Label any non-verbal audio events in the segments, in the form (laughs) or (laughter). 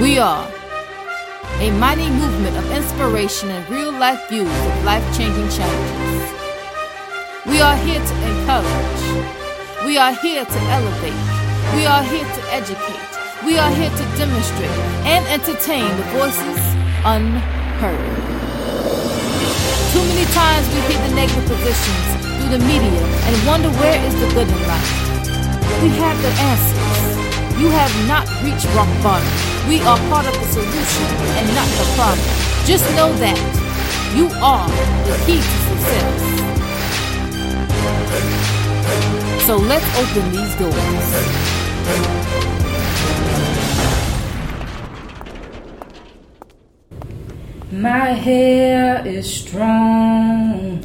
We are a mighty movement of inspiration and real life views of life changing challenges. We are here to encourage. We are here to elevate. We are here to educate. We are here to demonstrate and entertain the voices unheard. Too many times we hear the negative positions through the media and wonder where is the good in life. We have the answers. You have not reached rock bottom. We are part of the solution and not the problem. Just know that you are the key to success. So let's open these doors. My hair is strong.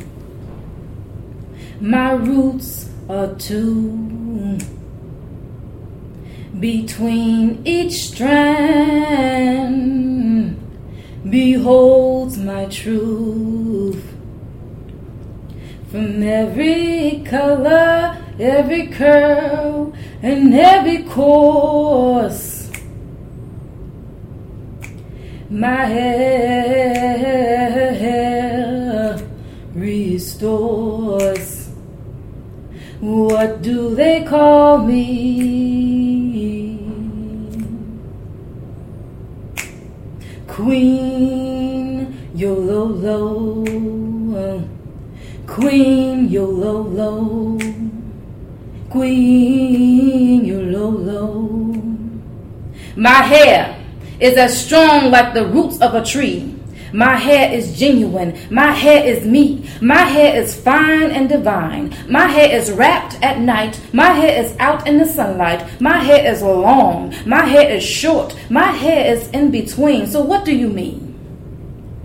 My roots are two. Between each strand beholds my truth. From every color, every curl, and every course. My hair restores. What do they call me? Queen Yololo. Queen Yololo. Queen Yololo. My hair is as strong like the roots of a tree. My hair is genuine. My hair is meat. My hair is fine and divine. My hair is wrapped at night. My hair is out in the sunlight. My hair is long. My hair is short. My hair is in between. So, what do you mean?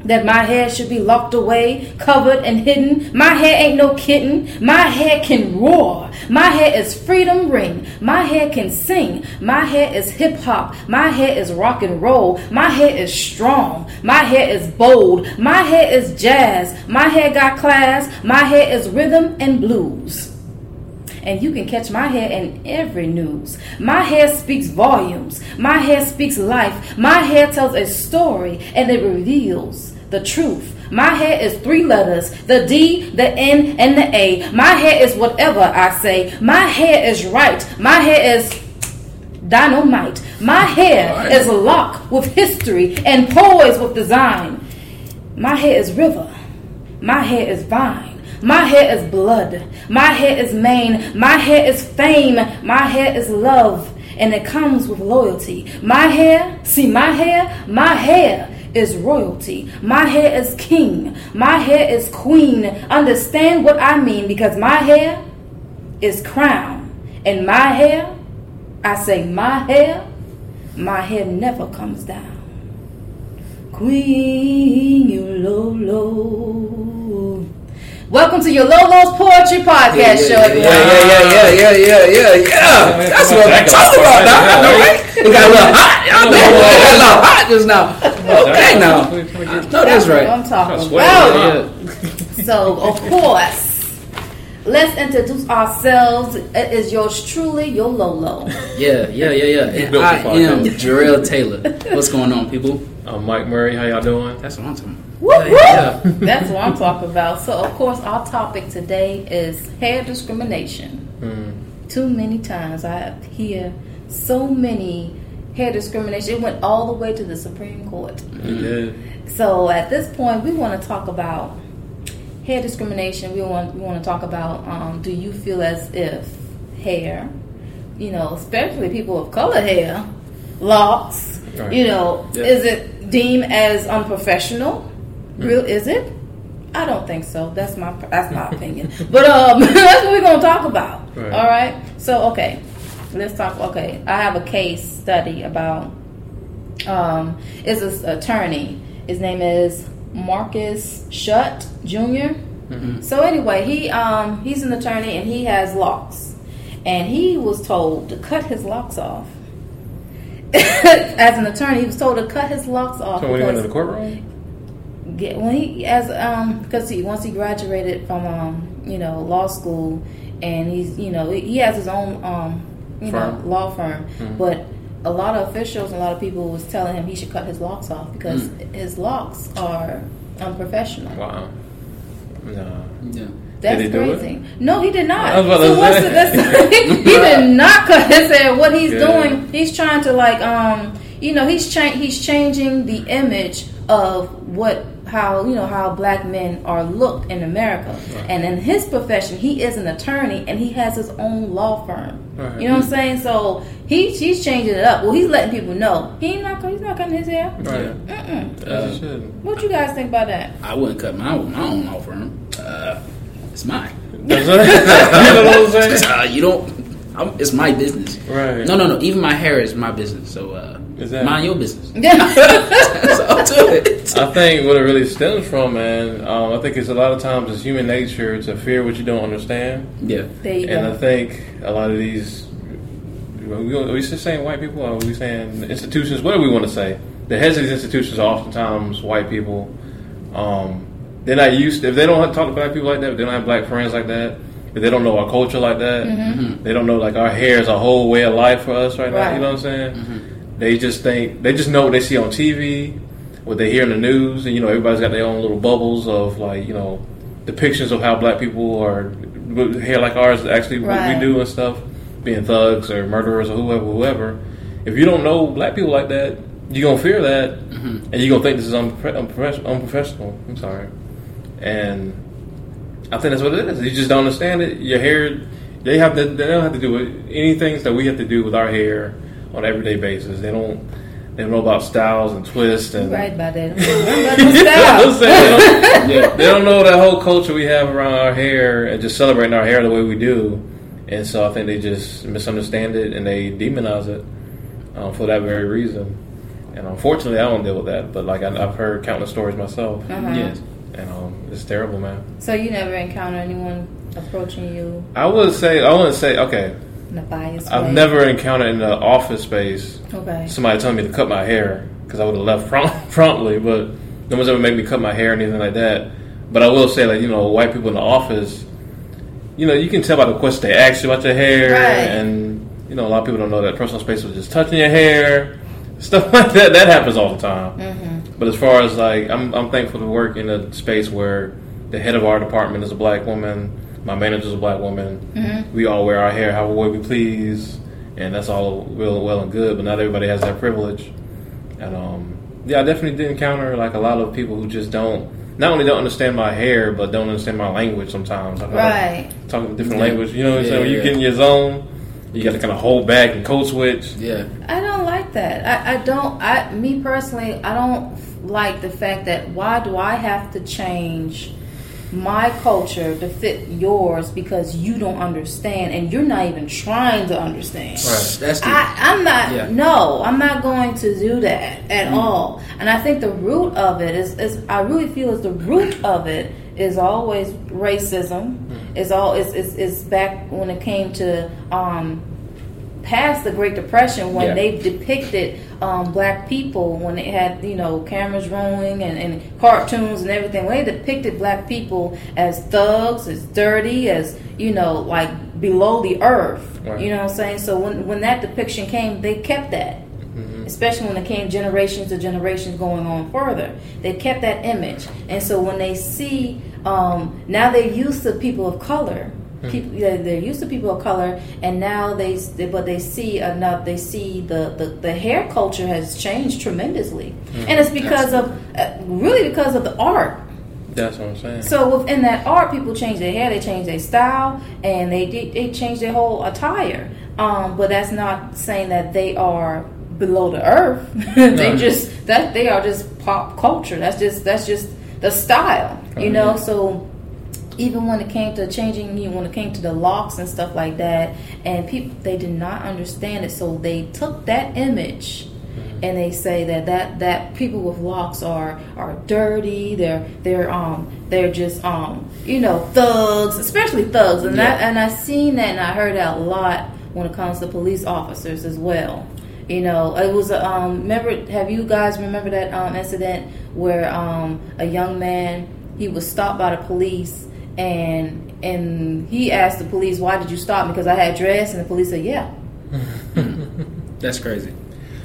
That my hair should be locked away, covered, and hidden. My hair ain't no kitten. My hair can roar. My hair is freedom ring. My hair can sing. My hair is hip hop. My hair is rock and roll. My hair is strong. My hair is bold. My hair is jazz. My hair got class. My hair is rhythm and blues and you can catch my hair in every news. My hair speaks volumes. My hair speaks life. My hair tells a story and it reveals the truth. My hair is three letters the D, the N, and the A. My hair is whatever I say. My hair is right. My hair is dynamite. My hair Right. is lock with history and poise with design. My hair is river. My hair is vine. My hair is blood. My hair is mane. My hair is fame. My hair is love. And it comes with loyalty. My hair, see my hair, my hair is royalty. My hair is king. My hair is queen. Understand what I mean because my hair is crown. And my hair, I say my hair, my hair never comes down. Queen, Yololo. Welcome to Yololo's Poetry Podcast show, yeah, everyone. yeah, yeah, yeah, yeah, yeah, yeah, yeah. That's what I'm talking about now. I know, right? We got a little hot. Y'all know we got a little hot just now. Okay, now. No, that's right. I'm talking about. So, of course, let's introduce ourselves. It is yours truly, Yololo. Yeah, yeah, yeah, yeah. And I am podcast. Jarrell Taylor. What's going on, people? I'm Mike Murray. How y'all doing? That's what I'm talking about. Yeah. (laughs) That's what I'm talking about. So, of course, our topic today is hair discrimination. Hmm. Too many times I hear so many hair discrimination. It went all the way to the Supreme Court. So, at this point, we want to talk about hair discrimination. We want we want to talk about um, do you feel as if hair, you know, especially people of color hair, locks, Right. you know, Yeah. is it deemed as unprofessional? Real is it? I don't think so. That's my that's my opinion. (laughs) But um, (laughs) that's what we're gonna talk about. Right. All right. So okay, let's talk. Okay, I have a case study about um, is this attorney. His name is Marcus Shutt Jr. So anyway, he um, he's an attorney and he has locks, and he was told to cut his locks off. (laughs) as an attorney, he was told to cut his locks off. So when he went to the courtroom, get when he as um because he once he graduated from um you know law school and he's you know he has his own um you know law firm Mhm. but a lot of officials, and a lot of people was telling him he should cut his locks off because Mm. his locks are unprofessional. Wow. No. Yeah. That's Did he do it? crazy. No, he did not. I was about So what's the, that's, (laughs) he did not cut his hair. What he's Yeah. doing, he's trying to like, um, you know, he's cha- he's changing the image of what how you know how black men are looked in America. And in his profession, he is an attorney and he has his own law firm. Right. You know what I'm saying? So he's he's changing it up. Well, he's letting people know he not he's not cutting his hair. Right. Mm-mm. As you should. What you guys think about that? I wouldn't cut my own, my own law firm. Uh, it's mine. (laughs) You know what I'm saying? (laughs) Uh, you don't. I'm, it's my business. Right. No, no, no. Even my hair is my business. So uh, Exactly. mind your business. (laughs) (laughs) Yeah. That's up to it. I think what it really stems from, man, um, I think it's a lot of times it's human nature to fear what you don't understand. Yeah. there you And I think a lot of these, we, are we just saying white people? Or are we saying institutions? What do we want to say? The heads of these institutions are oftentimes white people. Um, they're not used. if they don't talk to black people like that, if they don't have black friends like that, if they don't know our culture like that, Mm-hmm. they don't know like our hair is a whole way of life for us right, now. Right. You know what I'm saying? They just think they just know what they see on TV, what they hear in the news, and you know everybody's got their own little bubbles of like you know depictions of how black people are with hair like ours actually what we do and stuff, being thugs or murderers or whoever, whoever. If you don't know black people like that, you're gonna fear that, and you're gonna think this is unprof- unprofessional. unprofessional. I'm sorry, and I think that's what it is. You just don't understand it. Your hair, they have to. They don't have to do it. Any things that we have to do with our hair on an everyday basis. They don't. They don't know about styles and twists and. right about that. (laughs) I'm You know what I'm about saying? They don't, (laughs) they don't know that whole culture we have around our hair and just celebrating our hair the way we do. And so I think they just misunderstand it and they demonize it um, for that very reason. And unfortunately, I don't deal with that. But like I, I've heard countless stories myself, Uh-huh. Yes. and um, it's terrible, man. So you never encounter anyone approaching you I would say I wouldn't say okay. in a biased I've way? never encountered in the office space Okay. somebody telling me to cut my hair because I would have left prompt, (laughs) promptly, but no one's ever made me cut my hair or anything like that. But I will say, like you know, white people in the office, you know, you can tell by the questions they ask you about your hair, Right. and you know, a lot of people don't know that personal space was just touching your hair, (laughs) stuff like that. That happens all the time. Mm-hmm. But as far as like, I'm I'm thankful to work in a space where the head of our department is a black woman, my manager's a black woman. Mm-hmm. We all wear our hair however we please, and that's all well, well and good. But not everybody has that privilege. And um, yeah, I definitely did encounter like a lot of people who just don't not only don't understand my hair, but don't understand my language sometimes. Like, Right. talking a different Yeah. language. You know what I'm Yeah, saying? When you get in your zone, you got to kind of hold back and code switch. Yeah. I don't like that. I, I don't. I me personally, I don't like the fact that why do I have to change my culture to fit yours because you don't understand and you're not even trying to understand. Right. That's the, I, I'm not. Yeah. No, I'm not going to do that at all. And I think the root of it is, is I really feel is the root of it is always racism. Is all is is is back when it came to um, past the Great Depression when Yeah. they depicted um, black people when they had you know cameras rolling and, and cartoons and everything when they depicted black people as thugs as dirty as you know like below the earth Right. you know what I'm saying so when when that depiction came they kept that especially when it came generations to generations going on further. They kept that image, and so when they see um, now they're used to people of color. People, yeah, they're used to people of color, and now they, they but they see enough. They see the, the, the hair culture has changed tremendously, and it's because of uh, really because of the art. That's what I'm saying. So within that art, people change their hair, they change their style, and they they, they change their whole attire. Um, but that's not saying that they are below the earth. (laughs) they No. just that they are just pop culture. That's just that's just the style, you Oh, know. So even when it came to changing, you know, when it came to the locks and stuff like that, and people they did not understand it, so they took that image and they say that that that people with locks are are dirty. They're they're um they're just um you know thugs, especially thugs, and that Yeah. and I seen that and I heard that a lot when it comes to police officers as well. You know, it was a um. Remember, have you guys remember that um incident where um a young man he was stopped by the police and and he asked the police why did you stop me because I had dress and the police said yeah (laughs) that's crazy.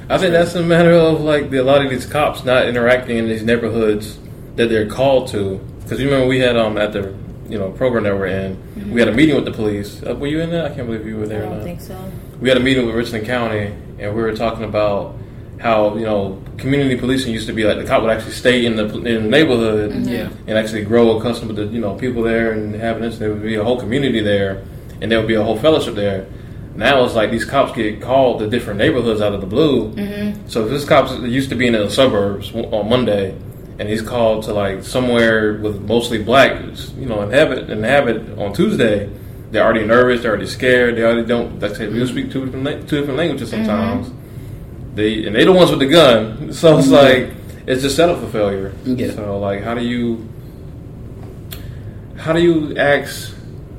I think that's a matter of like the, a lot of these cops not interacting in these neighborhoods that they're called to. Because you remember we had um at the you know program that we're in, mm-hmm. we had a meeting with the police. Uh, were you in that? I can't believe you were there. I don't think so. We had a meeting with Richland County, and we were talking about how you know community policing used to be like the cop would actually stay in the in the neighborhood Mm-hmm. Yeah. and actually grow accustomed to you know people there and having this. There would be a whole community there, and there would be a whole fellowship there. Now it's like these cops get called to different neighborhoods out of the blue. Mm-hmm. So if this cop used to be in the suburbs on Monday, and he's called to like somewhere with mostly black, you know, inhabit inhabit on Tuesday. They're already nervous. They're already scared. They already don't. Like I said, we speak two different two different languages sometimes. They and they the ones with the gun. (laughs) So it's like it's just set up for failure. Yeah. So like, how do you how do you ask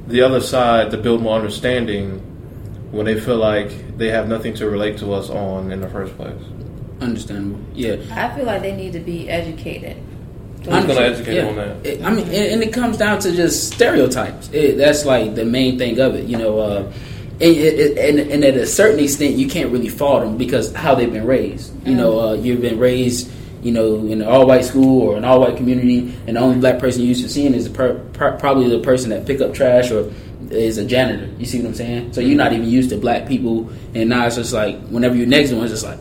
the other side to build more understanding when they feel like they have nothing to relate to us on in the first place? Understandable. Yeah. I feel like they need to be educated. I'm gonna educate Yeah. on that. It- I mean, and, and it comes down to just stereotypes. It, that's like the main thing of it, you know. Uh, and, and, and at a certain extent, you can't really fault them because how they've been raised. You know, uh, you've been raised, you know, in an all-white school or an all-white community, and the only black person you're used to seeing is per, per, probably the person that pick up trash or is a janitor. You see what I'm saying? So you're not even used to black people, and now it's just like whenever you're next to one, it's just like,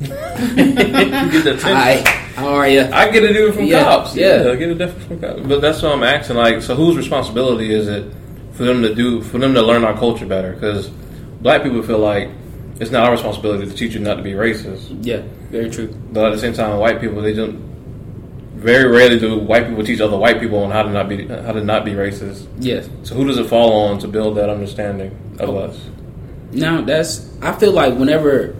(laughs) You get. "Hi, (laughs) how are you?" I get it even from Yeah, cops. yeah. Yeah, I get it definitely from cops. But that's what I'm asking. Like, so whose responsibility is it for them to do for them to learn our culture better? Because black people feel like it's not our responsibility to teach you not to be racist. Yeah, very true. But at the same time, white people they don't. Very rarely do white people teach other white people on how to not be how to not be racist. Yes. So who does it fall on to build that understanding of Oh. us? Now that's I feel like whenever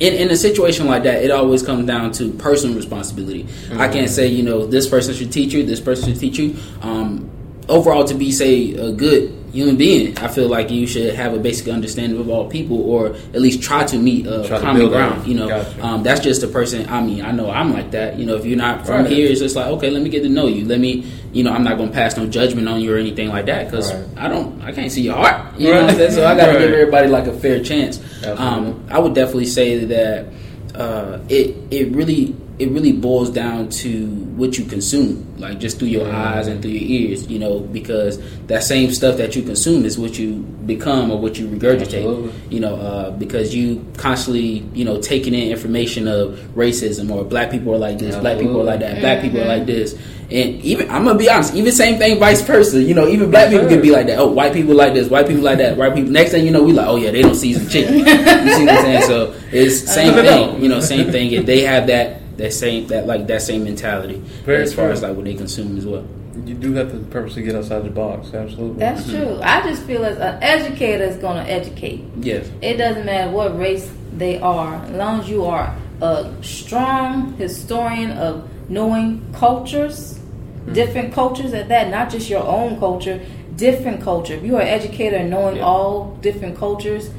in, in a situation like that, it always comes down to personal responsibility. I can't say you know this person should teach you, this person should teach you. Um, overall, to be say a good human being, I feel like you should have a basic understanding of all people, or at least try to meet a Try common build that. ground. You know, Gotcha. um, that's just a person. I mean, I know I'm like that. You know, if you're not from Right. here, it's just like okay, let me get to know you. Let me, you know, I'm not gonna pass no judgment on you or anything like that because Right. I don't, I can't see your heart. You know, what I'm saying? so I gotta Right. give everybody like a fair chance. Um, I would definitely say that uh, it it really it really boils down to what you consume, like just through your eyes and through your ears, you know, because that same stuff that you consume is what you become or what you regurgitate. Absolutely. You know, uh, because you constantly, you know, taking in information of racism or black people are like this, black people are like that, black people are like this. And even I'm gonna be honest, even same thing, vice versa. You know, even black people can be like that. Oh, white people like this, white people like that, white people. Next thing you know, we like, oh yeah, they don't season chicken. you see what I'm saying? So it's (laughs) same thing. You know, same thing. If they have that that same that like that same mentality Very as far true. as like what they consume as well. You do have to purposely get outside the box. Absolutely. That's mm-hmm. true. I just feel as an educator is going to educate. Yes. It doesn't matter what race they are, as long as you are a strong historian of knowing cultures, mm-hmm. different cultures at that, not just your own culture, different culture. If you are an educator and knowing Yeah. all different cultures,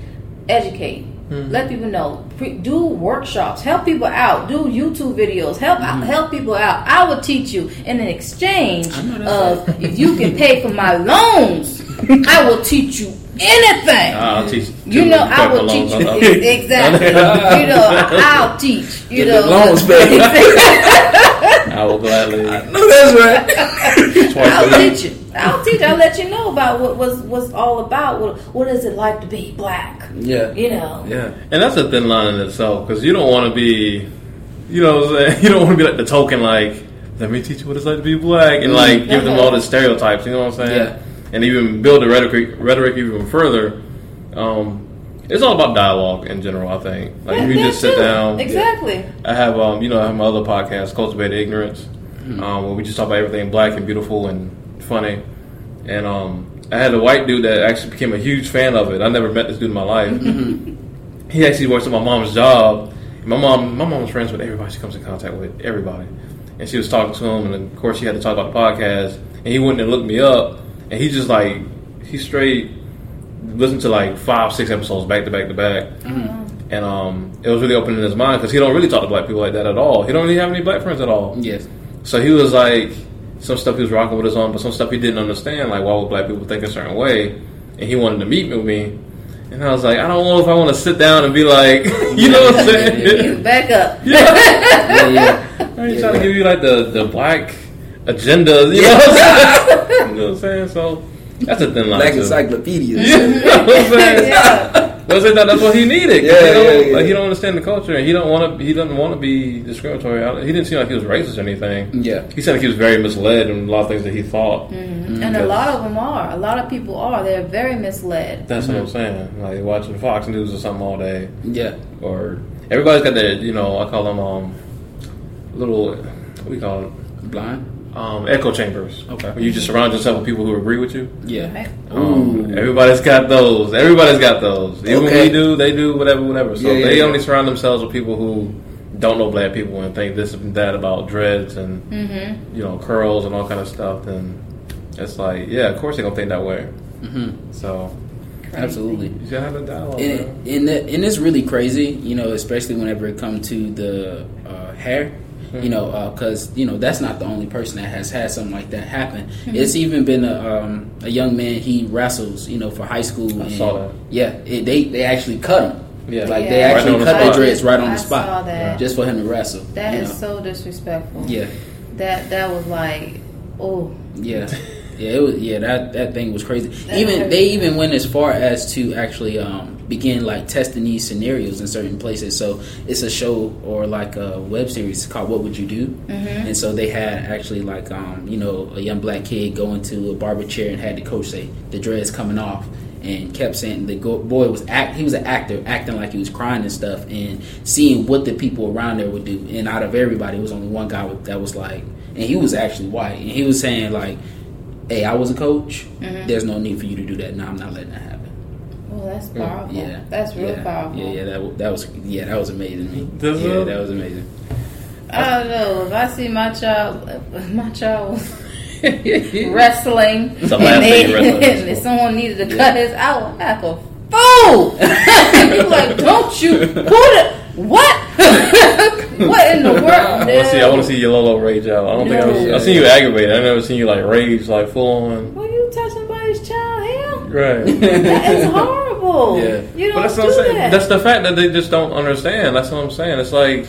educate. Mm-hmm. Let people know. Pre- do workshops. Help people out. Do YouTube videos. Help out, help people out. I will teach you in an exchange I know of if you can pay for my loans, (laughs) I will teach you anything. I'll teach. You know, I will teach you (laughs) exactly. (laughs) you know, I- I'll teach. You Get know, loans paid. I will gladly. No, that's right. twice a I'll teach you. I'll teach. I'll let you know about what was what's all about. What what is it like to be black? Yeah. You know. Yeah. And that's a thin line in itself because you don't want to be, you know, what I'm saying? (laughs) you don't want to be like the token, like, let me teach you what it's like to be black, and like give them all the stereotypes. You know what I'm saying? Yeah. And even build the rhetoric, rhetoric even further. Um, it's all about dialogue in general. I think like if you just sit too. down. Exactly. I have, um, you know, I have my other podcast, Cultivate Ignorance, Mm-hmm. um, where we just talk about everything black and beautiful and funny. And um, I had a white dude that actually became a huge fan of it. I never met this dude in my life. (laughs) Mm-hmm. he actually works at my mom's job. My mom, my mom was friends with everybody she comes in contact with, everybody. And she was talking to him, and of course she had to talk about the podcast. And he went and looked me up, and he just like he straight listened to like five, six episodes back to back to back. And um, it was really opening his mind because he don't really talk to black people like that at all. He don't really have any black friends at all. Yes. So he was like, some stuff he was rocking with us on, but some stuff he didn't understand. Like, why would black people think a certain way? And he wanted to meet with me. And I was like, I don't know if I want to sit down and be like, (laughs) you know what I'm saying? Back up. (laughs) (laughs) Yeah, yeah. I ain't Yeah. trying to give you like the, the black agenda, you know what I'm saying? you know what I'm saying? So that's a thin line. Black too. encyclopedias. You know what I'm saying? yeah. Well, see, that- that's what he needed. Yeah, he don't, yeah, yeah. Like he don't understand the culture, and he don't want to. He doesn't want to be discriminatory. I- He didn't seem like he was racist or anything. Yeah. He seemed like he was very misled in a lot of things that he thought. Mm-hmm. Mm-hmm. And a lot of them are. A lot of people are. They're very misled. That's what I'm mm-hmm. saying. Like watching Fox News or something all day, Yeah. or everybody's got their. You know, I call them um, little. What we call it? Blind. Um, echo chambers. Okay. Where you just surround yourself with people who agree with you. Yeah. Um, everybody's got those. Everybody's got those. Even Okay. we do, they do, whatever, whatever. So Yeah, yeah, they yeah. only surround themselves with people who don't know black people and think this and that about dreads and Mm-hmm. you know curls and all kind of stuff. Then it's like, yeah, of course they're gonna think that way. hmm So Absolutely. you gotta have a dialogue. And, and, that- and it's really crazy, you know, especially whenever it comes to the uh, hair, you know, because you know that's not the only person that has had something like that happen. It's even been a, um, a young man he wrestles, you know, for high school. I and, saw that. Yeah, it, they they actually cut him. Yeah. like they actually Right cut the spot. dreads right on I the spot, saw that. just for him to wrestle. That is know? so disrespectful. yeah, That that was like, oh, yeah, yeah. It was yeah. That that thing was crazy. That even they even went as far as to actually um, begin like testing these scenarios in certain places. So it's a show or like a web series called "What Would You Do," Mm-hmm. and so they had actually like um, you know a young black kid go into a barber chair and had the coach say the dreads coming off. And kept saying the go- boy was act. He was an actor, acting like he was crying and stuff, and seeing what the people around there would do. And out of everybody, it was only one guy that was like, and he was actually white, and he was saying like, hey, I was a coach. Mm-hmm. There's no need for you to do that. No, I'm not letting that happen. Well, that's powerful. Yeah, that's real yeah. powerful. Yeah, yeah, that, that was yeah, that was amazing. Me. Does yeah, it? that was amazing. I don't know if I see my child, (laughs) my child (laughs) (laughs) wrestling, and, last they, wrestling and someone needed to Yeah. cut his out, like a fool. He's like, don't you put it? What? what in the world? I want to see. I want to see Yololo rage out. I don't think I've, No. I've seen you aggravated. I've never seen you like rage, like full on. Well, you touch somebody's child hair? Right. (laughs) That is horrible. Yeah. You don't But that's do what I'm saying. that. That's the fact that they just don't understand. That's what I'm saying. It's like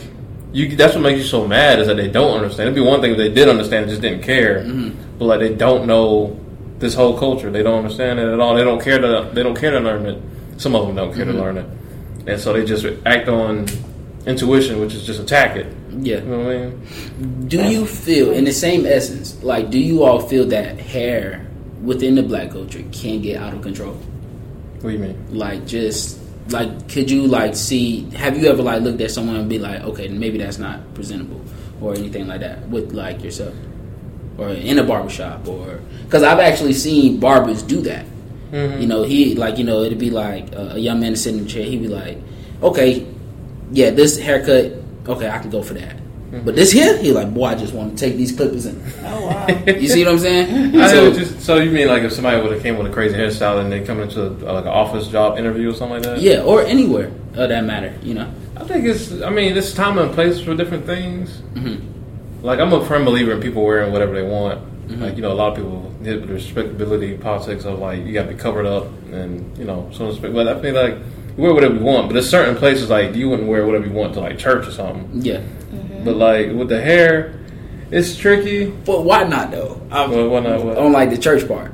you. That's what makes you so mad is that they don't understand. It'd be one thing if they did understand, and just didn't care. Mm-hmm. But like they don't know this whole culture. They don't understand it at all. They don't care to. They don't care to learn it. Some of them don't care to mm-hmm. learn it, and so they just act on intuition, which is just attack it. Yeah. You know what I mean? Do you feel, in the same essence, like, do you all feel that hair within the black culture can get out of control? What do you mean? Like, just like, could you like see? Have you ever like looked at someone and be like, okay, maybe that's not presentable, or anything like that with like yourself, or in a barbershop, or because I've actually seen barbers do that. Mm-hmm. You know, he like you know it'd be like uh, a young man sitting in the chair. He'd be like, okay, yeah, this haircut, okay, I can go for that. Mm-hmm. But this here, he like, boy, I just want to take these clippers and oh wow. (laughs) you see what I'm saying? (laughs) I So, know, just so you mean like if somebody would have came with a crazy hairstyle and they come into uh, like an office job interview or something like that? yeah, or anywhere of that matter, you know. I think it's. I mean, it's time and place for different things. Mhm. Like I'm a firm believer in people wearing whatever they want. Mhm. Like you know, a lot of people hit with the respectability politics of like you got to be covered up and you know so to speak. But I feel like you wear whatever you want. But there's certain places like you wouldn't wear whatever you want to like church or something. Yeah, But like with the hair, it's tricky. but why not though? I'm, Well, why not? What? on like the church part.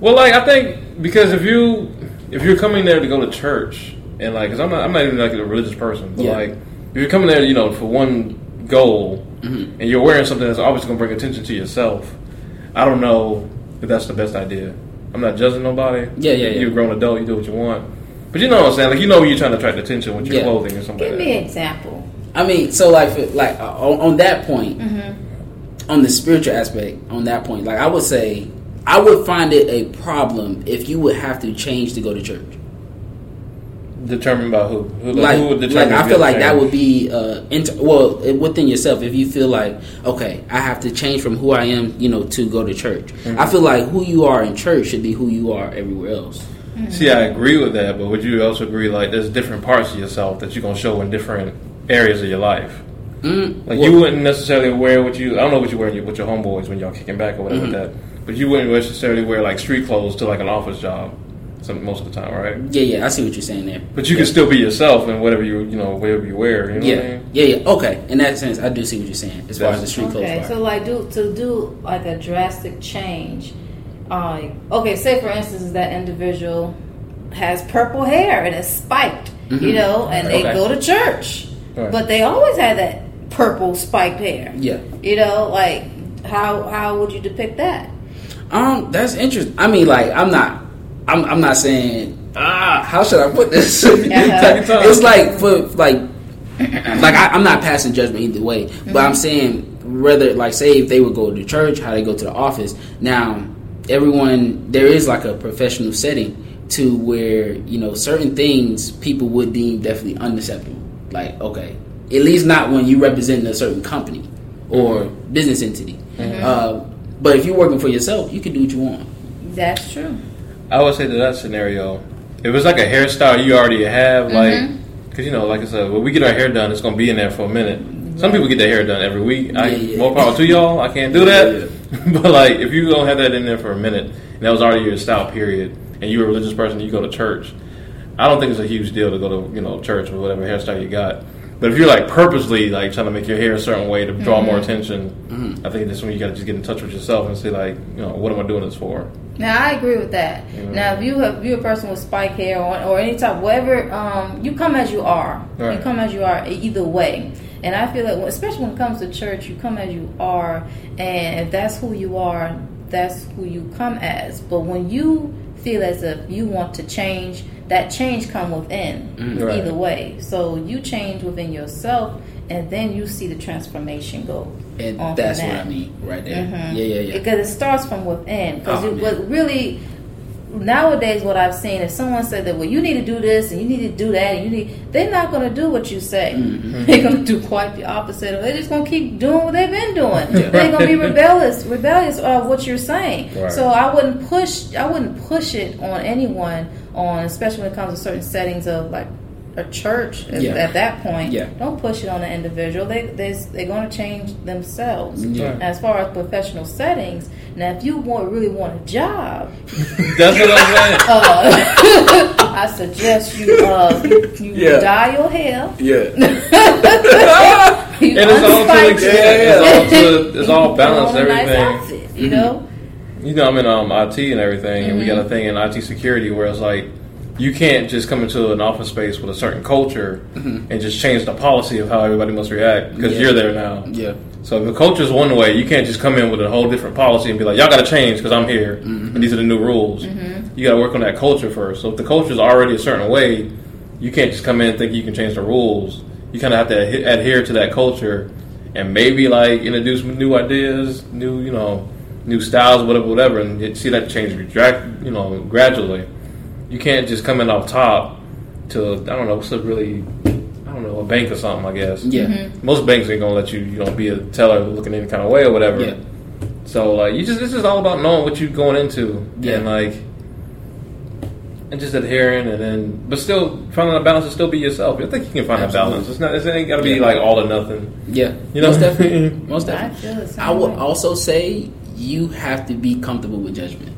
Well, like I think because if you if you're coming there to go to church and like, cause I'm not I'm not even like a religious person, but Yeah. like if you're coming there, you know, for one goal, Mhm. and you're wearing something that's obviously gonna bring attention to yourself, I don't know if that's the best idea. I'm not judging nobody. Yeah, yeah, yeah. You're a grown adult. You do what you want. But you know what I'm saying? Like you know when you're trying to attract attention with your Yeah. clothing or something. Give like me an example. I mean, so like, like uh, on, on that point, Mm-hmm. on the spiritual aspect, on that point, like I would say, I would find it a problem if you would have to change to go to church. Determined by who? who like, who would like I feel you like that would be uh, inter- well uh, within yourself. If you feel like okay, I have to change from who I am, you know, to go to church. Mm-hmm. I feel like who you are in church should be who you are everywhere else. See, I agree with that, but would you also agree like there's different parts of yourself that you're gonna show in different areas of your life? Mm, Like well, you wouldn't necessarily wear what you I don't know what you wear with your homeboys when y'all kicking back or whatever Mhm. like that, but you wouldn't necessarily wear like street clothes to like an office job. some most of the time, right? Yeah, yeah, I see what you're saying there. But you yeah. can still be yourself in whatever you you know whatever you wear. You know yeah, what I mean? yeah, yeah. Okay, in that sense, I do see what you're saying as far as the street clothes Okay, so like do to do like a drastic change. Uh, okay, say for instance that individual has purple hair and it's spiked, you know, and they go to church, Right. but they always had that purple spiked hair. yeah. You know, like how how would you depict that? Um, that's interesting. I mean, like, I'm not, I'm, I'm not saying, ah, how should I put this? (laughs) it's like for like, like I, I'm not passing judgment either way, but I'm saying whether, like, say if they would go to church, how they go to the office. Now, everyone, there is like a professional setting to where you know certain things people would deem definitely unacceptable. Like, okay, at least not when you represent a certain company or mm-hmm. business entity. Mm-hmm. Uh, but if you're working for yourself, you can do what you want. That's true. I would say to that scenario, if it's like a hairstyle you already have, mm-hmm. like, because you know, like I said, when we get our hair done, it's gonna be in there for a minute. Some people get their hair done every week. I, Yeah, yeah. More power to y'all. I can't do that. (laughs) but like, if you don't have that in there for a minute, and that was already your style period, and you're a religious person, you go to church. I don't think it's a huge deal to go to you know church or whatever hairstyle you got. But if you're like purposely like trying to make your hair a certain way to draw more attention, Mm-hmm. I think that's when you got to just get in touch with yourself and say like, you know, what am I doing this for? Now I agree with that. Now if you have if you're a person with spike hair or, or any type whatever, um, you come as you are. You come as you are either way. And I feel that especially when it comes to church, you come as you are, and if that's who you are, that's who you come as. But when you feel as if you want to change, that change come within. Right. Either way, so you change within yourself, and then you see the transformation go. And on from that's what. I mean right there. Mhm. Yeah, yeah, yeah. Because it starts from within. Because Oh, it man. what really nowadays what I've seen if someone said that well you need to do this and you need to do that and you need they're not going to do what you say. Mm-hmm. (laughs) They're going to do quite the opposite. of They're just going to keep doing what they've been doing. (laughs) They're going to be rebellious, rebellious of what you're saying. Right. So I wouldn't push. I wouldn't push it on anyone on especially when it comes to certain settings of like a church at- Yeah. at that point. Yeah. Don't push it on the individual. They they they're going to change themselves. Yeah. As far as professional settings, now if you want really want a job, (laughs) That's what I'm saying. (laughs) uh, (laughs) I suggest you uh, you, you Yeah. dye your hair. Yeah. You And it's all to unspike extent. It's all to it's all Put balanced. on nice Everything. outfit, you know. You know, I'm in um, IT and everything, and we got Mm-hmm. a thing in IT security where it's like you can't just come into an office space with a certain culture and just change the policy of how everybody must react because Mm-hmm. Yeah. you're there now. Yeah. So if the is one way, you can't just come in with a whole different policy and be like, "Y'all got to change because I'm here Mm-hmm. and these are the new rules." You got to work on that culture first. So if the culture is already a certain way, you can't just come in and think you can change the rules. You kind of have to adhe- adhere to that culture and maybe like introduce new ideas, new you know, new styles, whatever, whatever, and you see that change dra- you know gradually. You can't just come in off top to I don't know what's a really I don't know a bank or something. I guess Yeah. Mm-hmm. most banks ain't gonna let you, you know, be a teller looking any kind of way or whatever. Yeah. So like, you just this is all about knowing what you're going into Yeah. and like, and just adhering and then, but still finding a balance to still be yourself. I think you can find Absolutely. a balance. It's not. It ain't got to be Yeah. like all or nothing. Yeah. You know? Most definitely. (laughs) Most I definitely. feel the same I would way. also say you have to be comfortable with judgment.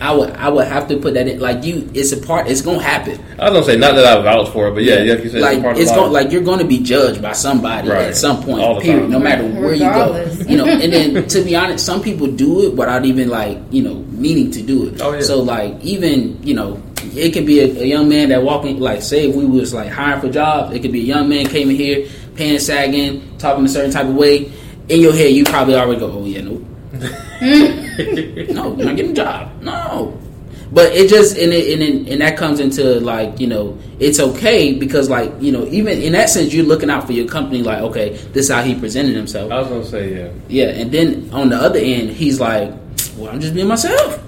I would I would have to put that in like you it's a part it's gonna happen. I was gonna say not that I vouch for it, but yeah, yeah, like you said, like it's, a part it's of going life. like you're going to be judged by somebody Right. at some All point. the Period. time. No matter where you go, you know. And then to be honest, some people do it without even like you know meaning to do it. Oh, yeah. So like even you know it could be a, a young man that walking like say if we was like hiring for jobs, it could be a young man came in here pants sagging, talking a certain type of way. In your head, you probably already go, oh yeah, no, Hmm? no, you're not getting a job. No. But it just and it, and it, and that comes into like you know it's okay because like you know even in that sense you're looking out for your company like okay this is how he presented himself I was gonna say yeah. yeah and then on the other end he's like well I'm just being myself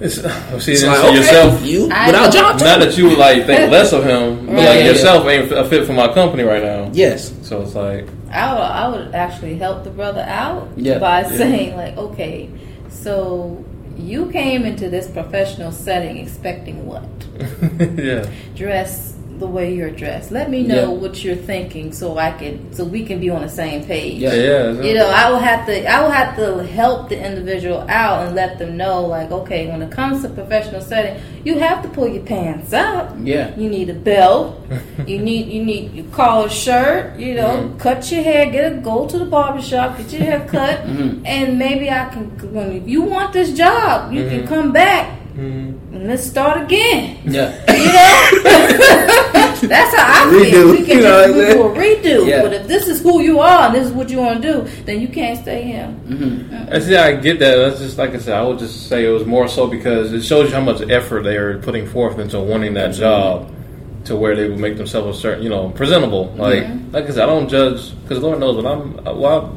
It's, uh, see, it's then like see okay, yourself. you without know. job Not that you would like think less of him, but Right. like Yeah. yourself ain't a fit for my company right now. yes So it's like, I would, I would actually help the brother out Yeah. by Yeah. saying like, okay, so you came into this professional setting expecting what? (laughs) yeah, Dress the way you're dressed. Let me know Yeah. what you're thinking, so I can, so we can be on the same page. Yeah. Yeah, You know, I will have to, I will have to help the individual out and let them know, like, okay, when it comes to professional setting, you have to pull your pants up. Yeah. You need a belt. you need, you need your collar shirt. You know, Mm-hmm. cut your hair. Get a go to the barbershop. Get your hair cut, (laughs) Mm-hmm. and maybe I can. When if you want this job, you can come back Mhm. and let's start again. Yeah. (laughs) You know, (laughs) that's how I feel. Redo, We (laughs) can you know just what I'm do a redo. Yeah. But if this is who you are and this is what you want to do, then you can't stay here. Mm-hmm. I see. I get that. That's just like I said. I would just say it was more so because it shows you how much effort they are putting forth into wanting that job, to where they would make themselves a certain, you know, presentable. Like, like I said, I don't judge because Lord knows when I'm. uh, Well,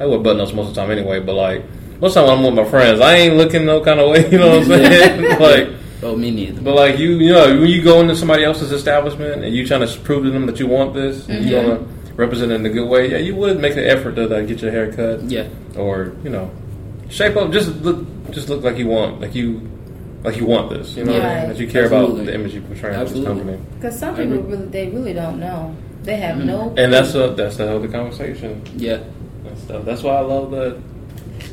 I, I wear button ups most of the time anyway. But like most of the time when I'm with my friends, I ain't looking no kind of way. (laughs) You know what I'm saying? (laughs) like. Oh, me neither. But like you, you know, when you go into somebody else's establishment and you trying to prove to them that you want this, and you mm-hmm. want to represent it in a good way, yeah, you would make an effort to like, get your hair cut Yeah. or you know, shape up. Just look, just look like you want, like you, like you want this. You know, Yeah. that you care about the image you portray of this company. Because some I people agree. really, they really don't know. They have mm-hmm. no. And that's a, that's the other conversation. Yeah. and stuff. That's why I love that.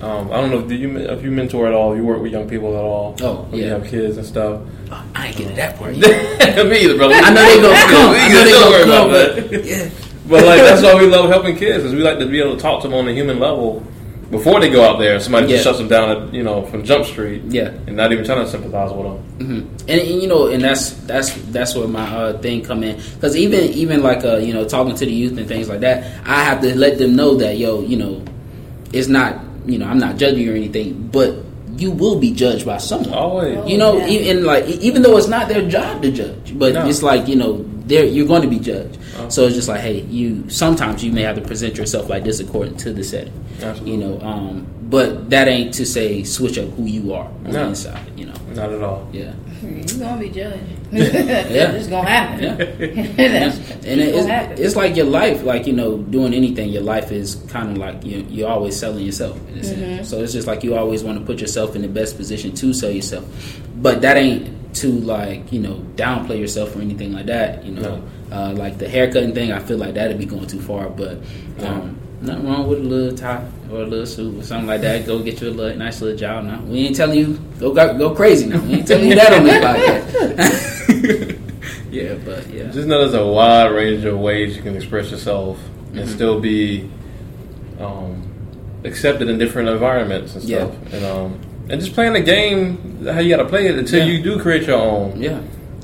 Um, I don't know. Do you if you mentor at all? You work with young people at all? Oh, Or you yeah. have kids and stuff. Oh, I ain't getting that part. (laughs) Me either, brother. I know they gonna (laughs) come. I know they gonna come. But yeah. (laughs) But like that's why we love helping kids, is we like to be able to talk to them on a human level before they go out there. Somebody just Yeah. shuts them down, at, you know, from Jump Street, Yeah. and not even trying to sympathize with them. hmm And, and you know, and that's that's that's where my uh, thing come in. Because even even like uh, you know, talking to the youth and things like that, I have to let them know that yo, you know, it's not you know, I'm not judging you or anything, but you will be judged by someone. Always. Oh. You know, yeah. even like even though it's not their job to judge, but No. it's like you know, they're you're going to be judged. Oh. So it's just like, hey, you sometimes you may have to present yourself like this according to the setting. Absolutely. You know, um, but that ain't to say switch up who you are on the inside. You know, Not at all. yeah. You're gonna be judged. (laughs) it's gonna happen. Yeah. (laughs) That's- and it, it's, happen. it's like your life, like you know, doing anything. Your life is kind of like you, you're always selling yourself. In a sense. Mm-hmm. So it's just like you always want to put yourself in the best position to sell yourself, but that ain't to like you know downplay yourself or anything like that. You know, uh, like the haircutting thing, I feel like that'd be going too far. But um, nothing wrong with a little tie or a little suit or something like that. Go get you a little, nice little job. Now we ain't telling you go go, go crazy. Now we ain't telling you that on this podcast. (laughs) yeah, but yeah. Just know there's a wide range of ways you can express yourself and Mm-hmm. still be um, accepted in different environments and Yeah. stuff. And um, and just playing the game how you got to play it until Yeah. you do create your own. Yeah,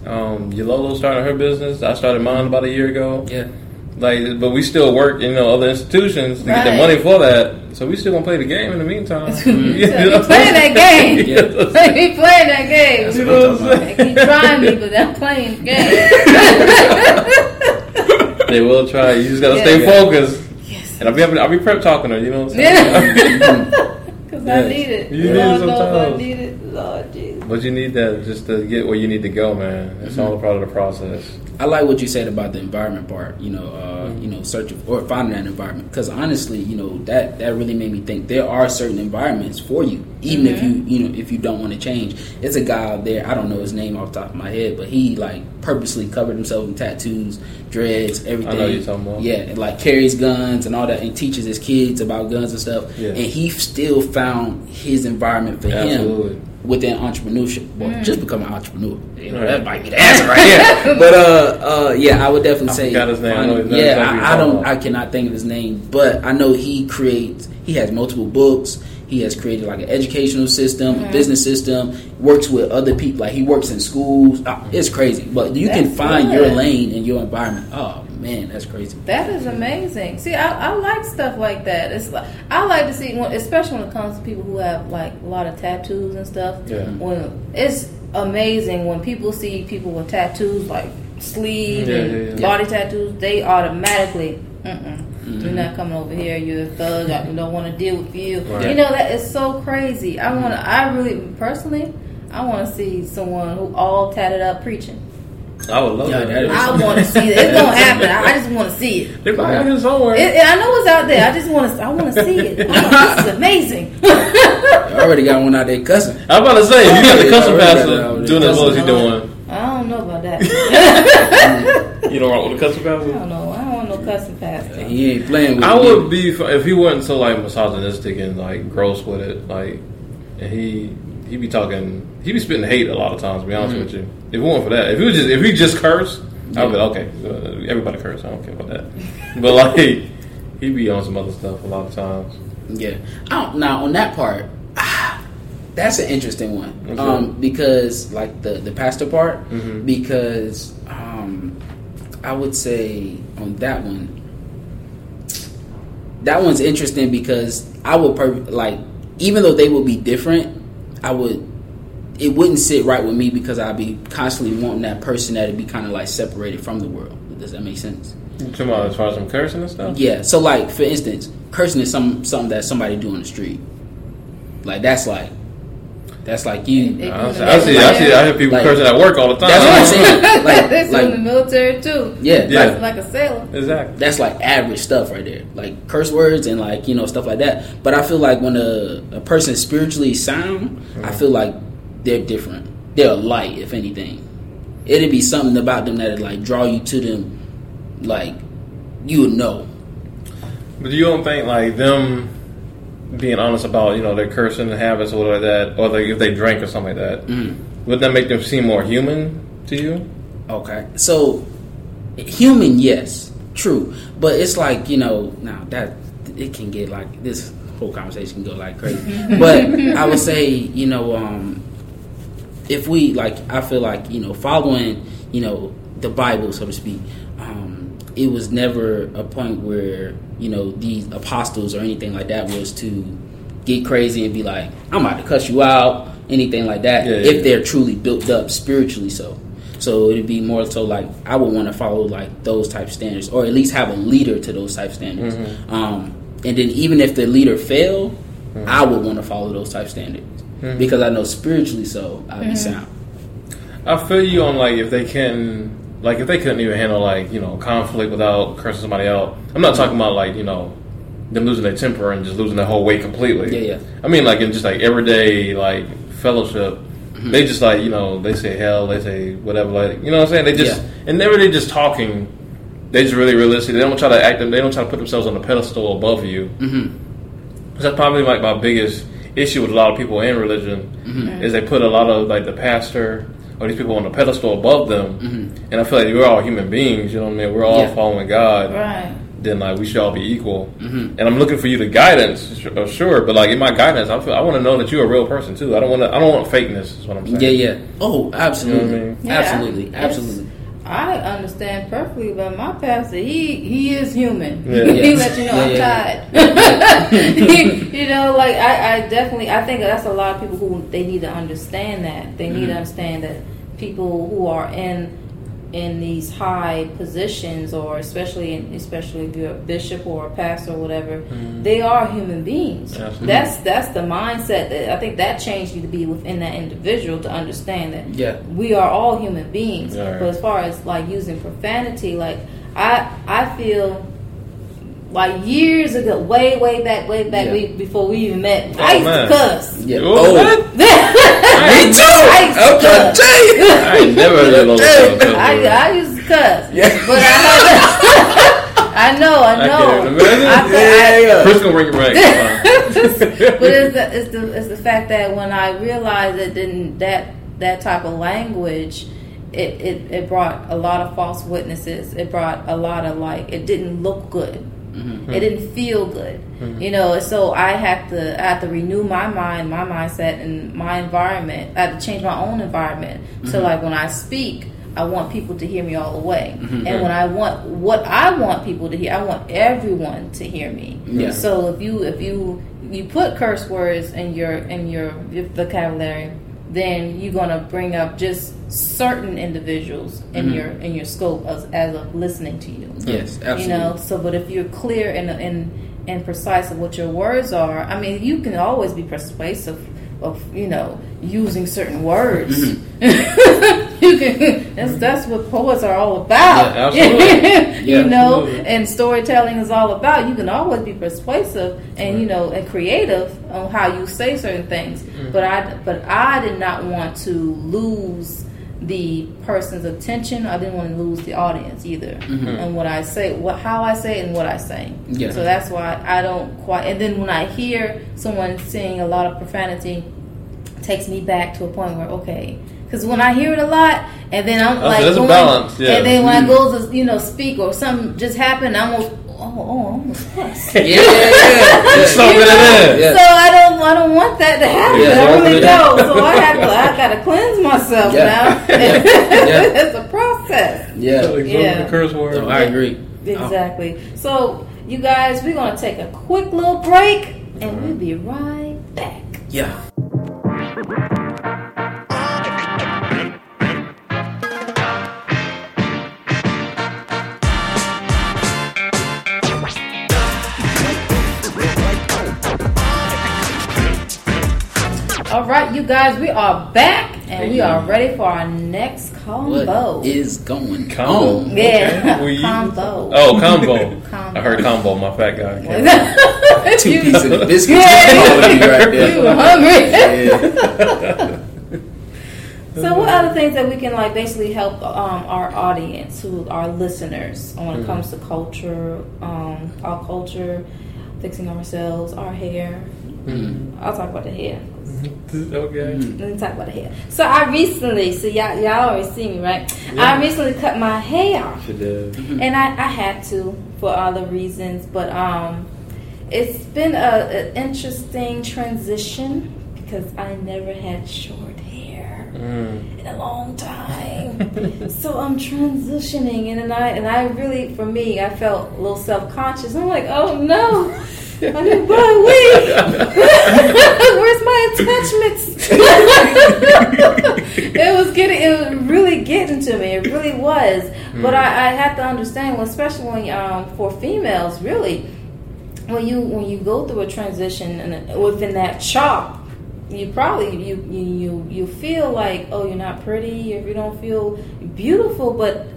Um, Yololo started her business. I started mine about a year ago. yeah. Like, but we still work, you know, other institutions to get the money for that. So we still gonna play the game in the meantime. (laughs) So (laughs) you playing that game. Yeah. They be playing that game. You know what I'm (laughs) They keep trying me, but they're playing the game. They will try. You just gotta Yeah. stay focused. yes. And I'll be I'll be prep talking to her. You know what I'm saying? Yeah. Because I mm-hmm. need it. You need it Lord knows I sometimes. need it. Lord Jesus. But you need that just to get where you need to go, man. It's mm-hmm. all a part of the process. I like what you said about the environment part. You know, uh, you know, searching or finding that environment. Because honestly, you know, that that really made me think there are certain environments for you, even if you you know if you don't want to change. It's a guy out there. I don't know his name off the top of my head, but he like purposely covered himself in tattoos, dreads, everything. I know you're talking about. Yeah, and like carries guns and all that, and teaches his kids about guns and stuff. Yeah. And he still found his environment for Absolutely. him within entrepreneurship. Well, just become an entrepreneur. You know, Right. that might be the answer right here. (laughs) but uh, uh, yeah, I would definitely I say. forgot his name. I know. Yeah, I, I don't. I cannot think of his name, but I know he creates. He has multiple books. He has created like an educational system, a business system. Works with other people. Like he works in schools. Ah, it's crazy, but you can That's find your lane in your environment. Oh man, that's crazy. That is amazing. See, I, I like stuff like that. It's like I like to see, especially when it comes to people who have like a lot of tattoos and stuff. Yeah. When it's amazing when people see people with tattoos like sleeve Yeah, and yeah, yeah. body tattoos, they automatically, mm-mm, you're not coming over here. You're a thug. I don't want to deal with you. Right. You know that is so crazy. I mm-hmm. want to. I really personally, I want to see someone who all tatted up preaching. I would love Yeah, that. that is- I want to see it. It's gonna happen. I I just want to see it. (laughs) They probably out here somewhere. It, it- I know it's out there. I just want to. I want to see it. (laughs) Oh, this is amazing. (laughs) I already got one out there cussing. I'm about to say, you got the cussing custom I already pastor doing as well as you're doing. I don't know about that. you don't rock with the cussing I pastor? don't know. I don't want no cussing pastor. He ain't playing with I you. would be if he wasn't so like misogynistic and like gross with it. Like, and he he be talking, he be spitting hate a lot of times. To be honest with you, if it weren't for that, if he was just if he just cursed, I'd be like, okay, uh, everybody curse. I don't care about that. But like, he be on some other stuff a lot of times. Yeah. I don't, now on that part, ah, (sighs) that's an interesting one. Okay. Um, because like the the pastor part, Mhm. because um, I would say on that one, that one's interesting because I would per- like even though they would be different, I would. It wouldn't sit right with me because I'd be constantly wanting that person that would be kind of like separated from the world. Does that make sense? Talking about as far as I'm cursing and stuff? Yeah. So like for instance, cursing is some something that somebody do on the street. Like that's like that's like you. It- I see, I see, I see. I hear people Like- cursing at work all the time. That's what I'm saying. (laughs) Like, That's Like in the military too. yeah, Yeah. like Like a sailor. Exactly. that's like average stuff right there. Like curse words and like, you know, stuff like that. But I feel like when a, a person is spiritually sound, I mm-hmm. feel like they're different. They're light, if anything. It'd be something about them that'd like draw you to them like you would know. But you don't think like them being honest about you know their cursing habits or whatever like that, or like if they drink or something like that, Mm. would that make them seem more human to you? Okay. So human, yes, true. But it's like, you know, now that it can get like this whole conversation can go like crazy. (laughs) but I would say, you know, um if we like I feel like, you know, following, you know, the Bible, so to speak, um, it was never a point where, you know, these apostles or anything like that was to get crazy and be like, I'm about to cuss you out, anything like that, Yeah, if yeah. they're truly built up spiritually so. So it'd be more so like I would want to follow like those type standards, or at least have a leader to those type standards. Mm-hmm. Um, and then even if the leader failed, I would want to follow those type standards Mm-hmm. because I know spiritually so I'd be sound. I feel you on like if they can, like if they couldn't even handle like you know conflict without cursing somebody out. I'm not talking about like you know them losing their temper and just losing their whole weight completely. Yeah, yeah. I mean like in just like everyday like fellowship. Mm-hmm. They just like you know they say hell, they say whatever, like you know what I'm saying. They just Yeah. and never they just talking. They just really realistic. They don't try to act. Them they don't try to put themselves on a pedestal above you. Mm-hmm. That's probably like my biggest issue with a lot of people in religion Mm-hmm. is they put a lot of like the pastor or these people on a pedestal above them, Mm-hmm. and I feel like we're all human beings. You know what I mean? We're all Yeah. following God. Right. Then like we should all be equal. Mm-hmm. And I'm looking for you to guidance, sh- uh, sure, but like in my guidance, I feel I want to know that you're a real person too. I don't want to. I don't want fakeness. Is what I'm saying. Yeah, yeah. Oh, absolutely, You know what I mean? Yeah, absolutely, it's- absolutely. I understand perfectly, but my pastor, he he is human. Yeah. (laughs) he let you know Yeah, I'm tired. (laughs) (laughs) you know, like I, I definitely, I think that's a lot of people who they need to understand that. They need to understand that people who are in in these high positions, or especially in, especially if you're a bishop or a pastor or whatever, mm-hmm. they are human beings. Absolutely. That's that's the mindset that I think that changed you to be within that individual to understand that Yeah. we are all human beings. Yeah, right. But as far as like using profanity, like I I feel like years ago, way way back, way back, Yeah. we, before we even met, Oh, I used man. to cuss. Yeah. Oh, Oh. Me too. I used to I'm to cuss. Never heard of those. I, I used to cuss. Yeah. But I had (laughs) I know, I I know. can't imagine. I feel- Yeah, yeah. Chris gonna bring it back. (laughs) but it's the, it's the it's the fact that when I realized that didn't that that type of language, it, it it brought a lot of false witnesses. It brought a lot of like it didn't look good. Mm-hmm. It didn't feel good, mm-hmm. you know. So I had to I had to renew my mind, my mindset, and my environment. I had to change my own environment. So mm-hmm. like when I speak, I want people to hear me all the way. And when I want what I want people to hear, I want everyone to hear me. Yeah. So if you if you you put curse words in your in your vocabulary, then you're gonna bring up just certain individuals in mm-hmm. your in your scope as, as of listening to you. Yes, absolutely. You know. So, but if you're clear and and and precise of what your words are, I mean, you can always be persuasive of you know using certain words. Mm-hmm. (laughs) you can. That's that's what poets are all about. Yeah, absolutely. (laughs) you know, absolutely. and storytelling is all about. You can always be persuasive and you know and creative on how you say certain things. Mm-hmm. But I but I did not want to lose the person's attention. I didn't want to lose the audience either. And what I say, what how I say it, and what I say. Yeah. So that's why I don't quite. And then when I hear someone saying a lot of profanity, it takes me back to a point where okay. Because when I hear it a lot, and then I'm That's- like, that's a going- balance, yeah. and then when I go to you know speak or something just happened, I'm almost oh oh I almost cussed. (laughs) Yeah, yeah, yeah. yeah. Something You know? there. Yeah. So I don't, I don't want that to happen. Yeah, I really don't. So I have to, I gotta cleanse myself Yeah. now. (laughs) Yeah. (laughs) Yeah. it's a process. Yeah. Like, Yeah. the curse word. No, I agree. Exactly. So you guys, we're gonna take a quick little break, and we'll be right back. Yeah. All right, you guys, we are back, and we are ready for our next combo. What is going Combo. on? Yeah, Okay. (laughs) Combo. Oh, combo. Combo. I heard combo. My fat guy. (laughs) Two You- pieces of biscuits. (laughs) Yeah. All of you right You there. hungry? Yeah. So, what other things that we can like basically help um, our audience, who our listeners, when Mm-hmm. it comes to culture, um, our culture, fixing ourselves, our hair. Mm. I'll talk about the hair. (laughs) okay. Let me talk about the hair. So I recently, so y'all, y'all already see me, right? I recently cut my hair off, She did. and I, I had to for other reasons, but um, it's been a, an interesting transition because I never had short hair Mm. in a long time. so I'm transitioning, and then I and I really, for me, I felt a little self conscious. I'm like, oh no. I didn't buy a. Where's my attachments? (laughs) it was getting, it was really getting to me. It really was. But I, I had to understand, well, especially when um, for females, really, when you when you go through a transition and within that chop, you probably you you you feel like oh you're not pretty if you don't feel beautiful, but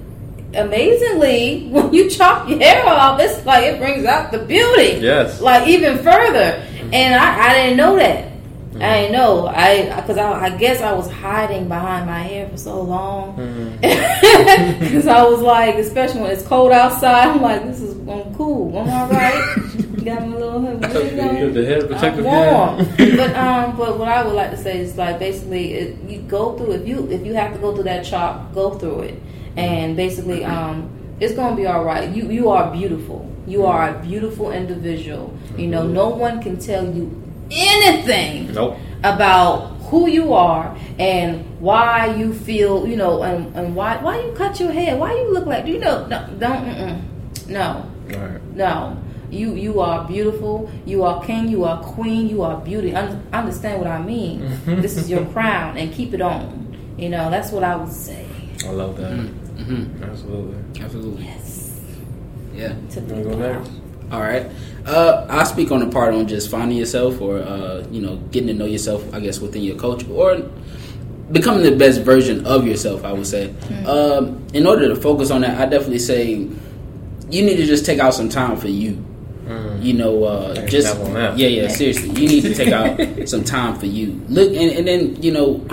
amazingly when you chop your hair off, it's like it brings out the beauty, Yes. like even further. And I, I didn't know that. I didn't know. I because I, I guess I was hiding behind my hair for so long. (laughs) Because I was like, especially when it's cold outside, I'm like, this is I'm cool. I'm all right. (laughs) Got my little hood. You the head protective warm. but um, but what I would like to say is like basically, it, you go through if you if you have to go through that chop, go through it, and basically um, it's gonna be all right. You you are beautiful. You are a beautiful individual. You know, no one can tell you anything Nope. about who you are and why you feel, you know, and, and why why you cut your hair, why you look like, you know, no, don't, mm-mm. no, All right. no. You you are beautiful. You are king. You are queen. You are beauty. Un- understand what I mean? (laughs) this is your crown, and keep it on. You know that's what I would say. I love that. Mm-hmm. Absolutely. Absolutely. Yes. Yeah. To You be go proud. next? All right. Uh, I speak on the part on just finding yourself, or uh, you know, getting to know yourself. I guess within your culture, or becoming the best version of yourself. I would say. Um, in order to focus on that, I definitely say you need to just take out some time for you. You know, uh, just nap on that. yeah, yeah. Seriously, you need to take out (laughs) some time for you. Look, and, and then you know,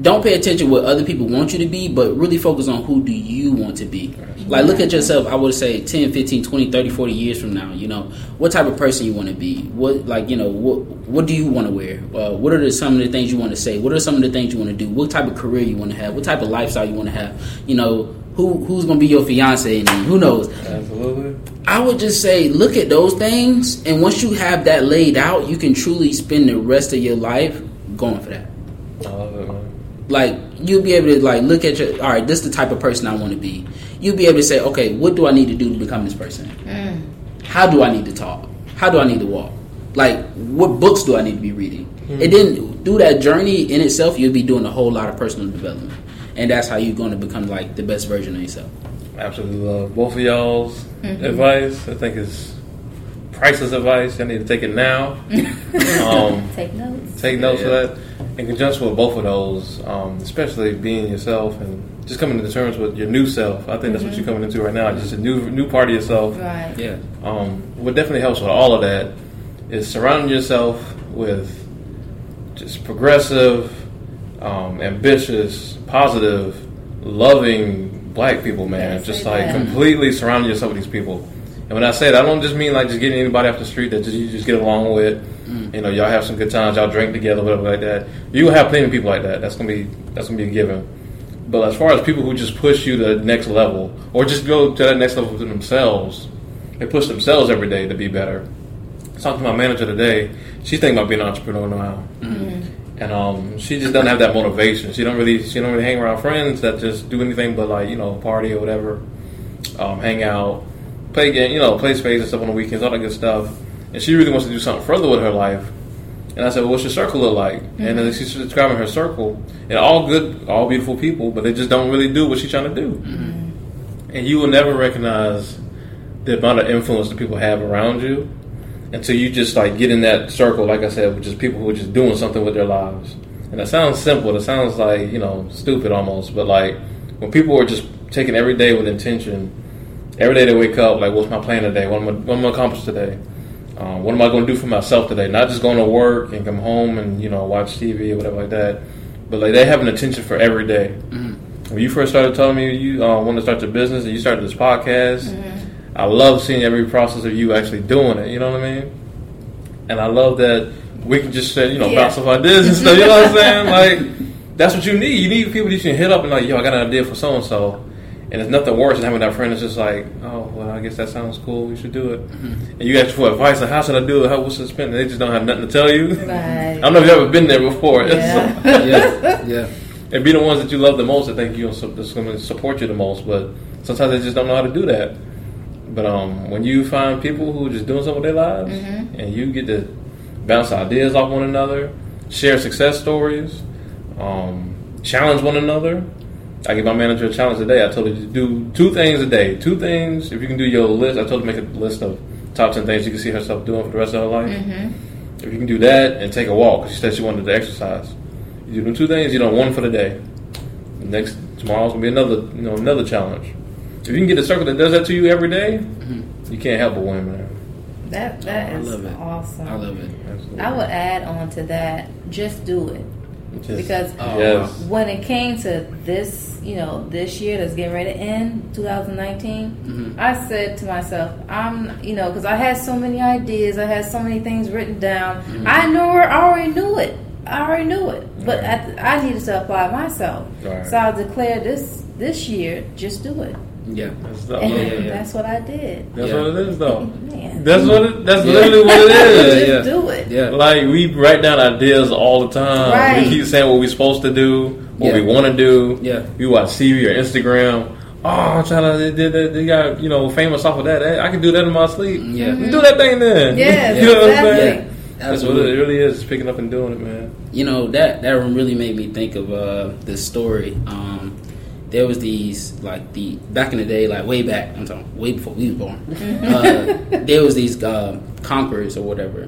don't pay attention what other people want you to be, but really focus on who do you want to be. Like look at yourself, I would say 10, 15, 20, 30, 40 years from now, you know, what type of person you want to be. What like, you know, what what do you want to wear? Uh, what are the, some of the things you want to say? What are some of the things you want to do? What type of career you want to have? What type of lifestyle you want to have? You know, who who's going to be your fiance and who knows? Absolutely. I would just say look at those things and once you have that laid out, you can truly spend the rest of your life going for that I love it, man. Like you'll be able to like look at your all right this is the type of person i want to be. You'll be able to say okay what do i need to do to become this person? Mm. How do i need to talk? How do i need to walk? Like what books do i need to be reading? Mm. And then through that journey in itself you'll be doing a whole lot of personal development. And that's how you're going to become like the best version of yourself. Absolutely love both of y'all's mm-hmm. advice. I think it's priceless advice. I need to take it now. (laughs) um, Take notes. take notes Yeah. of that. In conjunction with both of those, um, especially being yourself and just coming to terms with your new self. I think that's what you're coming into right now. Just a new new part of yourself. Right. yeah Um, what definitely helps with all of that is surrounding yourself with just progressive, um, ambitious, positive, loving black people, man. Yes, just like that. completely surrounding yourself with these people. And when I say that, I don't just mean like just getting anybody off the street that just, you just get along with. You know, y'all have some good times, y'all drink together, whatever like that. You will have plenty of people like that. That's gonna be that's gonna be a given. But as far as people who just push you to the next level, or just go to that next level to themselves, they push themselves every day to be better. I was talking to my manager today. She's thinking about being an entrepreneur now, and um, she just doesn't have that motivation. She don't really she don't really hang around friends that just do anything but like you know party or whatever, um, hang out, play game, you know, play space and stuff on the weekends, all that good stuff. And she really wants to do something further with her life. And I said, well, what's your circle look like? And then mm-hmm. she's describing her circle, and all good, all beautiful people, but they just don't really do what she's trying to do. Mm-hmm. And you will never recognize the amount of influence that people have around you until you just like get in that circle, like I said, with just people who are just doing something with their lives. And that sounds simple. It sounds like you know stupid almost, but like when people are just taking every day with intention, every day they wake up like, what's my plan today? What am I, what am I accomplish today? Um, what am I going to do for myself today? Not just going to work and come home and you know watch TV or whatever like that, but like they have an attention for every day. When you first started telling me you uh, want to start your business and you started this podcast, I love seeing every process of you actually doing it. You know what I mean? And I love that we can just say, you know Yeah. bounce off ideas and stuff. You know what I'm saying? (laughs) Like that's what you need. You need people that you can hit up and like, yo, I got an idea for so and so. And it's nothing worse than having that friend that's just like, oh, well, I guess that sounds cool. We should do it. And you ask for advice, like, how should I do it? How what's the spend? They just don't have nothing to tell you. Right. (laughs) I don't know if you've ever been there before. Yeah. yeah, (laughs) yeah. and be the ones that you love the most that think you'll su- that's going to support you the most. But sometimes they just don't know how to do that. But um, when you find people who are just doing something with their lives, and you get to bounce ideas off one another, share success stories, um, challenge one another. I give my manager a challenge today. I told her to do two things a day. Two things. If you can do your list, I told her to make a list of top ten things you can see herself doing for the rest of her life. Mm-hmm. If you can do that and take a walk, she said she wanted to exercise. You do two things. You know, one for the day. Next tomorrow's gonna be another, you know, another challenge. If you can get a circle that does that to you every day, mm-hmm. you can't help but win, man. That that I is love it. awesome. I love it. Absolutely. I would add on to that, just do it. Just- Because Oh, yes, when it came to this, you know, this year that's getting ready to end, 2019, Mm-hmm. I said to myself, I'm, you know, because I had so many ideas, I had so many things written down. Mm-hmm. I knew it, I already knew it. I already knew it, but I, I needed to apply myself. Right. So I declared this this year, just do it, Yeah. that's, the- and yeah, yeah. that's what I did. that's Yeah. what it is, though. (laughs) Man, That's what it, that's Yeah. literally what it (laughs) is. just yeah. do it. Yeah. Like we write down ideas all the time. Right. We keep saying what we're supposed to do, what Yeah. we want to do. Yeah. We watch TV or Instagram. Oh, I'm trying to. They, did that they got you know famous off of that. I can do that in my sleep. Yeah. Do that thing then. Yeah. (laughs) you know what I'm exactly. saying? That's what it really is. Picking up and doing it, man. You know that that really made me think of uh, this story. Um, there was these like the back in the day, like way back. I'm talking way before we was born. (laughs) uh, there was these uh, conquerors or whatever,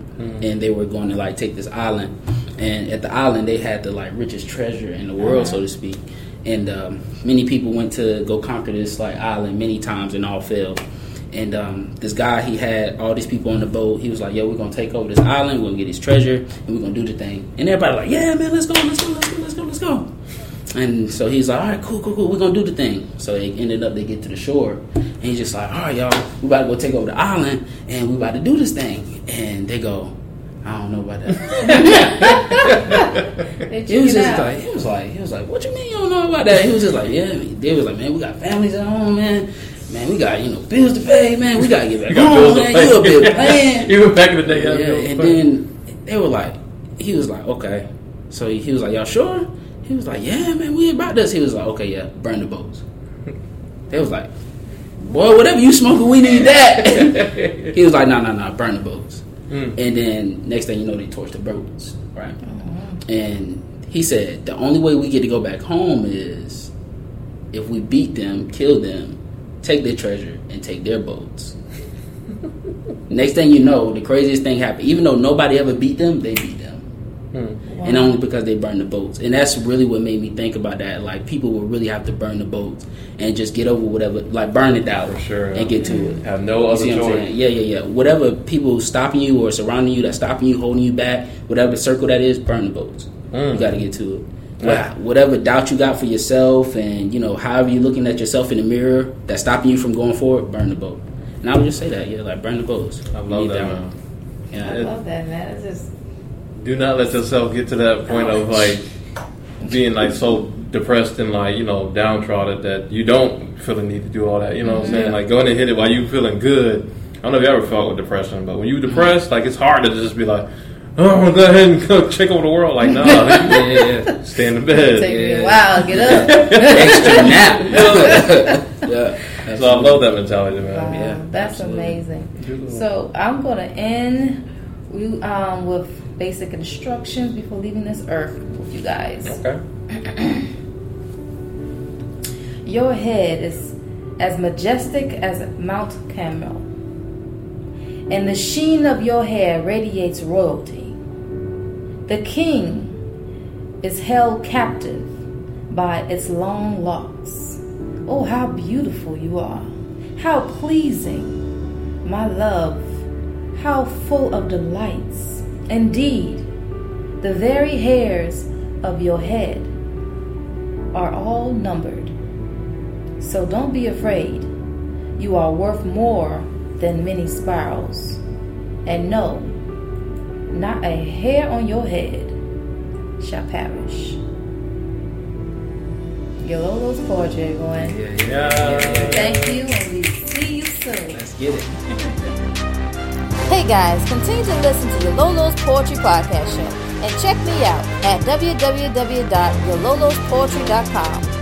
and they were going to like take this island. And at the island, they had the like richest treasure in the world, so to speak. And um, many people went to go conquer this like island many times and all failed. And um, this guy, he had all these people on the boat. He was like, "Yo, we're gonna take over this island. We're gonna get his treasure, and we're gonna do the thing." And everybody like, "Yeah, man, let's go, let's go, let's go, let's go, let's go." And so he's like, "All right, cool, cool, cool. We're gonna do the thing." So they ended up they get to the shore, and he's just like, "All right, y'all, we about to go take over the island, and we about to do this thing." And they go, "I don't know about that." (laughs) They He was just out. like, he was like, he was like, what you mean you don't know about that? He was just like, yeah. They was like, man, we got families at home, man. Man, we got you know bills to pay, man. We gotta get back You got home, bills to man. pay. You a bit playing. Even back in the day, yeah, yeah, bills and then they were like, he was like, okay. So he, he was like, y'all sure? He was like, yeah, man, we about this. He was like, okay, yeah, burn the boats. (laughs) They was like, boy, whatever you smoking, we need that. (laughs) he was like, no, no, no, burn the boats. Mm. And then next thing you know, they torched the boats, right? And he said the only way we get to go back home is if we beat them, kill them, take their treasure, and take their boats. (laughs) Next thing you know, the craziest thing happened. Even though nobody ever beat them, they beat them. Mm. And only because they burned the boats. And that's really what made me think about that. Like people will really have to burn the boats and just get over whatever, like burn it out For sure. and get to it. Have no You other see what choice. Yeah, yeah, yeah. Whatever people stopping you or surrounding you, that's stopping you, holding you back, whatever circle that is, burn the boats. Mm. You got to get to it. Yeah. Whatever doubt you got for yourself, and you know, however you're looking at yourself in the mirror that's stopping you from going forward, burn the boat. And I would just say that, yeah, like burn the boats. I love need that, man. Yeah. I love that, man. It's just Do not let yourself get to that point of like being like so depressed and like you know downtrodden that you don't feel the need to do all that. You know what I'm saying? Yeah. Like go ahead and hit it while you feeling good. I don't know if you ever felt with depression, but when you depressed, like it's hard to just be like, oh, I'm gonna go ahead and go check over the world. Like nah, (laughs) yeah, yeah, yeah. stay in the bed. take me a Yeah. while get up. (laughs) Extra nap. (laughs) yeah. So I love that mentality, man. Wow, Yeah, that's absolutely. amazing. So I'm gonna end you um, with basic instructions before leaving this earth with you guys. Okay. (clears throat) Your head is as majestic as Mount Carmel, and the sheen of your hair radiates royalty. The king is held captive by its long locks. Oh, how beautiful you are! How pleasing, my love! How full of delights! Indeed, the very hairs of your head are all numbered. So don't be afraid. You are worth more than many sparrows. And no, not a hair on your head shall perish. Yololo's poetry going. Yeah, yeah. Yeah. Thank you, and we see you soon. Let's get it. (laughs) Hey guys, continue to listen to Yololo's Poetry Podcast Show and check me out at www.yololospoetry.com.